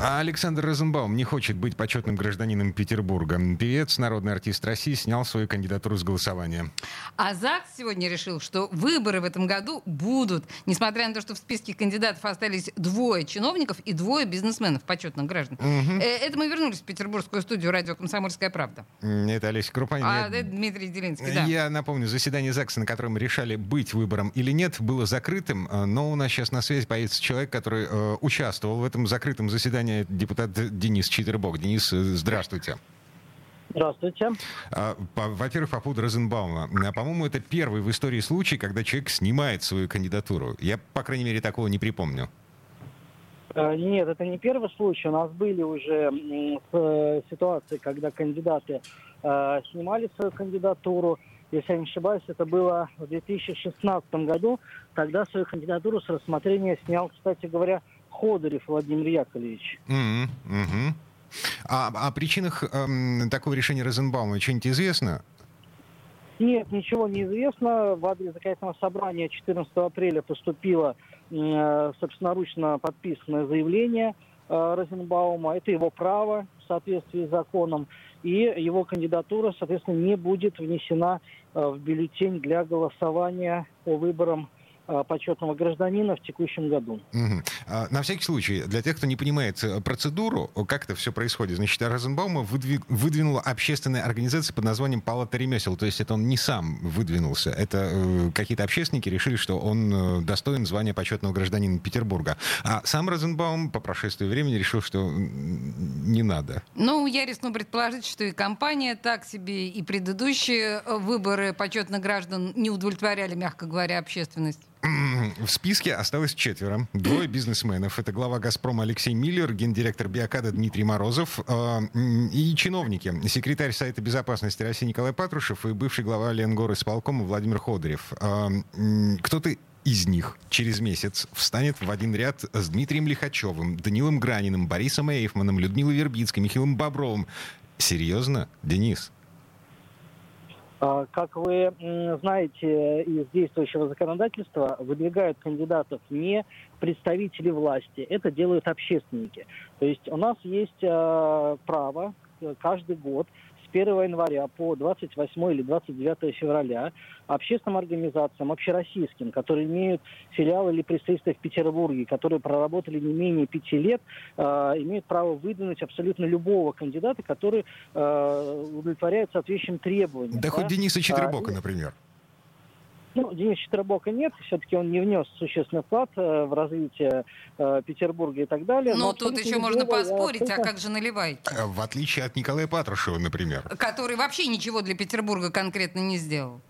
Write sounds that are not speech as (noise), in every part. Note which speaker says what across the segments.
Speaker 1: А Александр Розенбаум не хочет быть почетным гражданином Петербурга. Певец, народный артист России, снял свою кандидатуру с голосования.
Speaker 2: А ЗАГС сегодня решил, что выборы в этом году будут, несмотря на то, что в списке кандидатов остались двое чиновников и двое бизнесменов, почетных граждан. Угу. Это мы вернулись в петербургскую студию радио «Комсомольская правда».
Speaker 1: Это Олеся Крупанин.
Speaker 2: А это Дмитрий Делинский, да.
Speaker 1: Я напомню, заседание ЗАГСа, на котором решали, быть выбором или нет, было закрытым, э, но у нас сейчас на связи появится человек, который э, участвовал в этом закрытом заседании внимание депутат Денис Читербок. Денис, э, здравствуйте.
Speaker 3: Здравствуйте.
Speaker 1: А, во-первых, по поводу Розенбаума. А, по-моему, это первый в истории случай, когда человек снимает свою кандидатуру. Я, по крайней мере, такого не припомню.
Speaker 3: Э, нет, это не первый случай. У нас были уже э, ситуации, когда кандидаты снимали свою кандидатуру. Если я не ошибаюсь, это было в 2016 году. Тогда свою кандидатуру с рассмотрения снял, кстати говоря, Ходорев Владимир Яковлевич.
Speaker 1: Mm-hmm. Mm-hmm. А о причинах эм, такого решения Розенбаума что-нибудь известно?
Speaker 3: Нет, ничего не известно. В адрес законодательного собрания 14 апреля поступило э, собственноручно подписанное заявление э, Розенбаума. Это его право в соответствии с законом. И его кандидатура, соответственно, не будет внесена э, в бюллетень для голосования по выборам почетного гражданина в текущем году.
Speaker 1: Угу. На всякий случай, для тех, кто не понимает э, процедуру, как это все происходит, значит, Розенбаума выдвиг, выдвинула общественная организация под названием «Палата ремесел», то есть это он не сам выдвинулся, это э, какие-то общественники решили, что он э, достоин звания почетного гражданина Петербурга. А сам Розенбаум по прошествии времени решил, что не надо.
Speaker 2: Ну, я рискну предположить, что и компания так себе, и предыдущие выборы почетных граждан не удовлетворяли, мягко говоря, общественность.
Speaker 1: В списке осталось четверо. Двое (clears throat) бизнесменов. Это глава «Газпрома» Алексей Миллер, гендиректор «Биокада» Дмитрий Морозов э, и чиновники. Секретарь Сайта безопасности России Николай Патрушев и бывший глава Ленгор исполкома Владимир Ходорев. Э, кто-то из них через месяц встанет в один ряд с Дмитрием Лихачевым, Данилом Граниным, Борисом Эйфманом, Людмилой Вербицкой, Михаилом Бобровым. Серьезно, Денис?
Speaker 3: А, как вы знаете, из действующего законодательства выдвигают кандидатов не представители власти, это делают общественники. То есть у нас есть а, право э, каждый год 1 января по 28 или 29 февраля общественным организациям, общероссийским, которые имеют филиалы или представительства в Петербурге, которые проработали не менее пяти лет, э, имеют право выдвинуть абсолютно любого кандидата, который э, удовлетворяет соответствующим требованиям.
Speaker 1: Да, да? хоть Дениса Четвербока, а, например.
Speaker 3: Ну, Дениса Четвербока нет, все-таки он не внес существенный вклад э, в развитие э, Петербурга и так далее.
Speaker 2: Ну, тут еще можно поспорить, абсолютно... а как же Наливайки?
Speaker 1: Э, в отличие от Николая Патрушева, например.
Speaker 2: Который вообще ничего для Петербурга конкретно не сделал.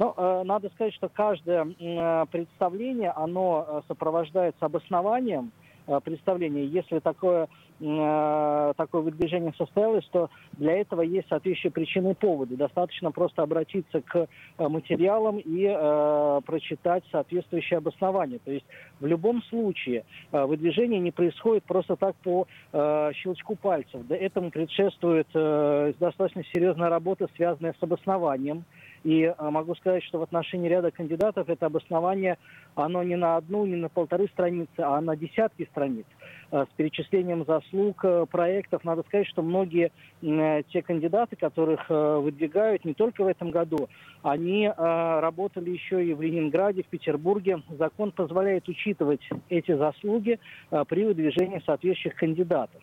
Speaker 3: Ну, э, надо сказать, что каждое э, представление, оно э, сопровождается обоснованием э, представления. Если такое, э, такое выдвижение состоялось, то для этого есть соответствующие причины и поводы. Достаточно просто обратиться к э, материалам и э, прочитать соответствующее обоснование. То есть в любом случае э, выдвижение не происходит просто так по э, щелчку пальцев. Да, этому предшествует э, достаточно серьезная работа, связанная с обоснованием и э, могу сказать, что в отношении ряда кандидатов это обоснование, оно не на одну, не на полторы страницы, а на десятки страниц э, с перечислением заслуг э, проектов. Надо сказать, что многие те кандидаты, которых выдвигают не только в этом году, они работали еще и в Ленинграде, в Петербурге. Закон позволяет учитывать эти заслуги при выдвижении соответствующих кандидатов.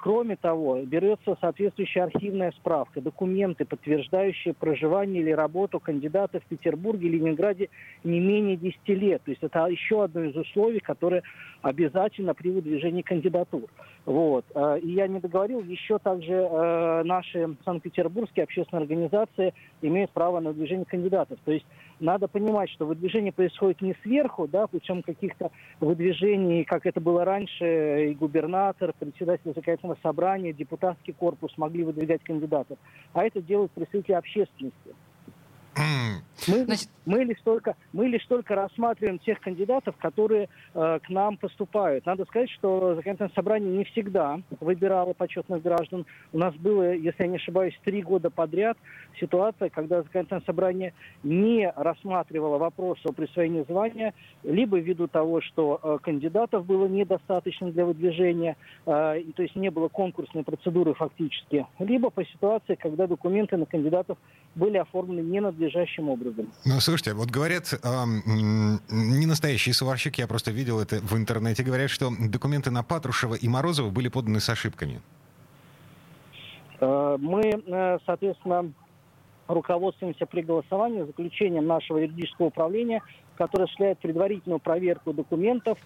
Speaker 3: Кроме того, берется соответствующая архивная справка, документы, подтверждающие проживание или работу кандидата в Петербурге, Ленинграде не менее 10 лет. То есть это еще одно из условий, которое обязательно при выдвижении кандидатур. Вот. Э, и я не договорил, еще также э, наши санкт-петербургские общественные организации имеют право на выдвижение кандидатов. То есть надо понимать, что выдвижение происходит не сверху, да, путем каких-то выдвижений, как это было раньше, и губернатор, председатель законодательного собрания, депутатский корпус могли выдвигать кандидатов, а это делают представители общественности. Мы, Значит... мы, лишь только, мы лишь только рассматриваем тех кандидатов, которые э, к нам поступают. Надо сказать, что законодательное собрание не всегда выбирало почетных граждан. У нас было, если я не ошибаюсь, три года подряд ситуация, когда законодательное собрание не рассматривало вопрос о присвоении звания, либо ввиду того, что э, кандидатов было недостаточно для выдвижения, э, и, то есть не было конкурсной процедуры фактически, либо по ситуации, когда документы на кандидатов были оформлены ненадлежащим образом.
Speaker 1: Ну, слушайте, вот говорят, э, не настоящий сварщик, я просто видел это в интернете, говорят, что документы на Патрушева и Морозова были поданы с ошибками.
Speaker 3: Э, мы, э, соответственно, руководствуемся при голосовании заключением нашего юридического управления, которое осуществляет предварительную проверку документов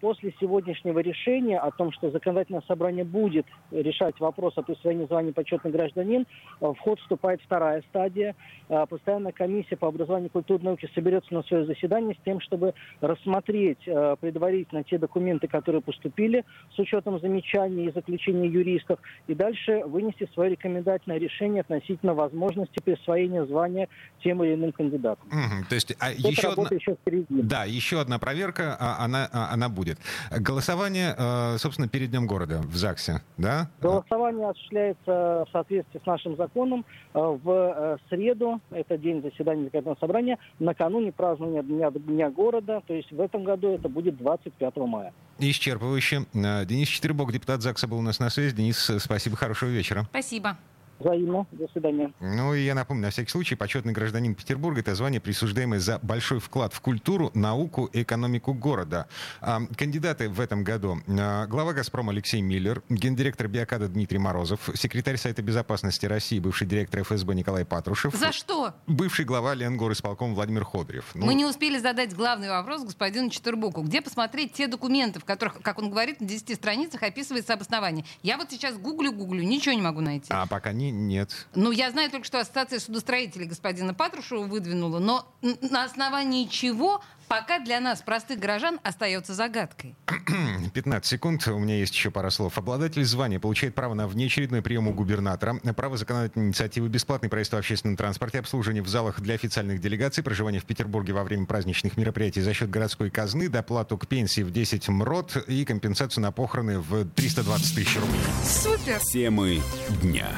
Speaker 3: после сегодняшнего решения о том, что законодательное собрание будет решать вопрос о присвоении звания почетный гражданин, а, в ход вступает вторая стадия. А, постоянная комиссия по образованию и культурной науки соберется на свое заседание с тем, чтобы рассмотреть предварительно те документы, которые поступили с учетом замечаний и заключений юристов, и дальше вынести свое рекомендательное решение относительно возможности присвоения звания тем или иным кандидатам.
Speaker 1: Угу, то есть а еще, одна... еще Да, еще одна проверка, она, она будет. Голосование, э, собственно, перед Днем города в ЗАГСе, да?
Speaker 3: Голосование осуществляется в соответствии с нашим законом э, в э, среду, это день заседания законодательного собрания, накануне празднования Дня, Дня города, то есть в этом году это будет 25 мая.
Speaker 1: Исчерпывающе. Денис Четвербок, депутат ЗАГСа, был у нас на связи. Денис, спасибо, хорошего вечера.
Speaker 2: Спасибо.
Speaker 3: Взаимно. До свидания.
Speaker 1: Ну и я напомню, на всякий случай, почетный гражданин Петербурга — это звание, присуждаемое за большой вклад в культуру, науку и экономику города. А, кандидаты в этом году. А, глава «Газпрома» Алексей Миллер, гендиректор «Биокада» Дмитрий Морозов, секретарь Сайта безопасности России, бывший директор ФСБ Николай Патрушев.
Speaker 2: За что?
Speaker 1: Бывший глава Ленгор исполком Владимир Ходорев.
Speaker 2: Ну... Мы не успели задать главный вопрос господину Четербуку. Где посмотреть те документы, в которых, как он говорит, на 10 страницах описывается обоснование? Я вот сейчас гуглю-гуглю, ничего не могу найти.
Speaker 1: А пока не, нет.
Speaker 2: Ну, я знаю только, что Ассоциация судостроителей господина Патрушева выдвинула, но на основании чего пока для нас, простых горожан, остается загадкой. (clears throat)
Speaker 1: 15 секунд. У меня есть еще пара слов. Обладатель звания получает право на внеочередной прием у губернатора, право законодательной инициативы, бесплатный проезд в общественном транспорте, обслуживание в залах для официальных делегаций, проживание в Петербурге во время праздничных мероприятий за счет городской казны, доплату к пенсии в 10 МРОД и компенсацию на похороны в 320 тысяч рублей.
Speaker 2: Супер!
Speaker 4: Темы дня.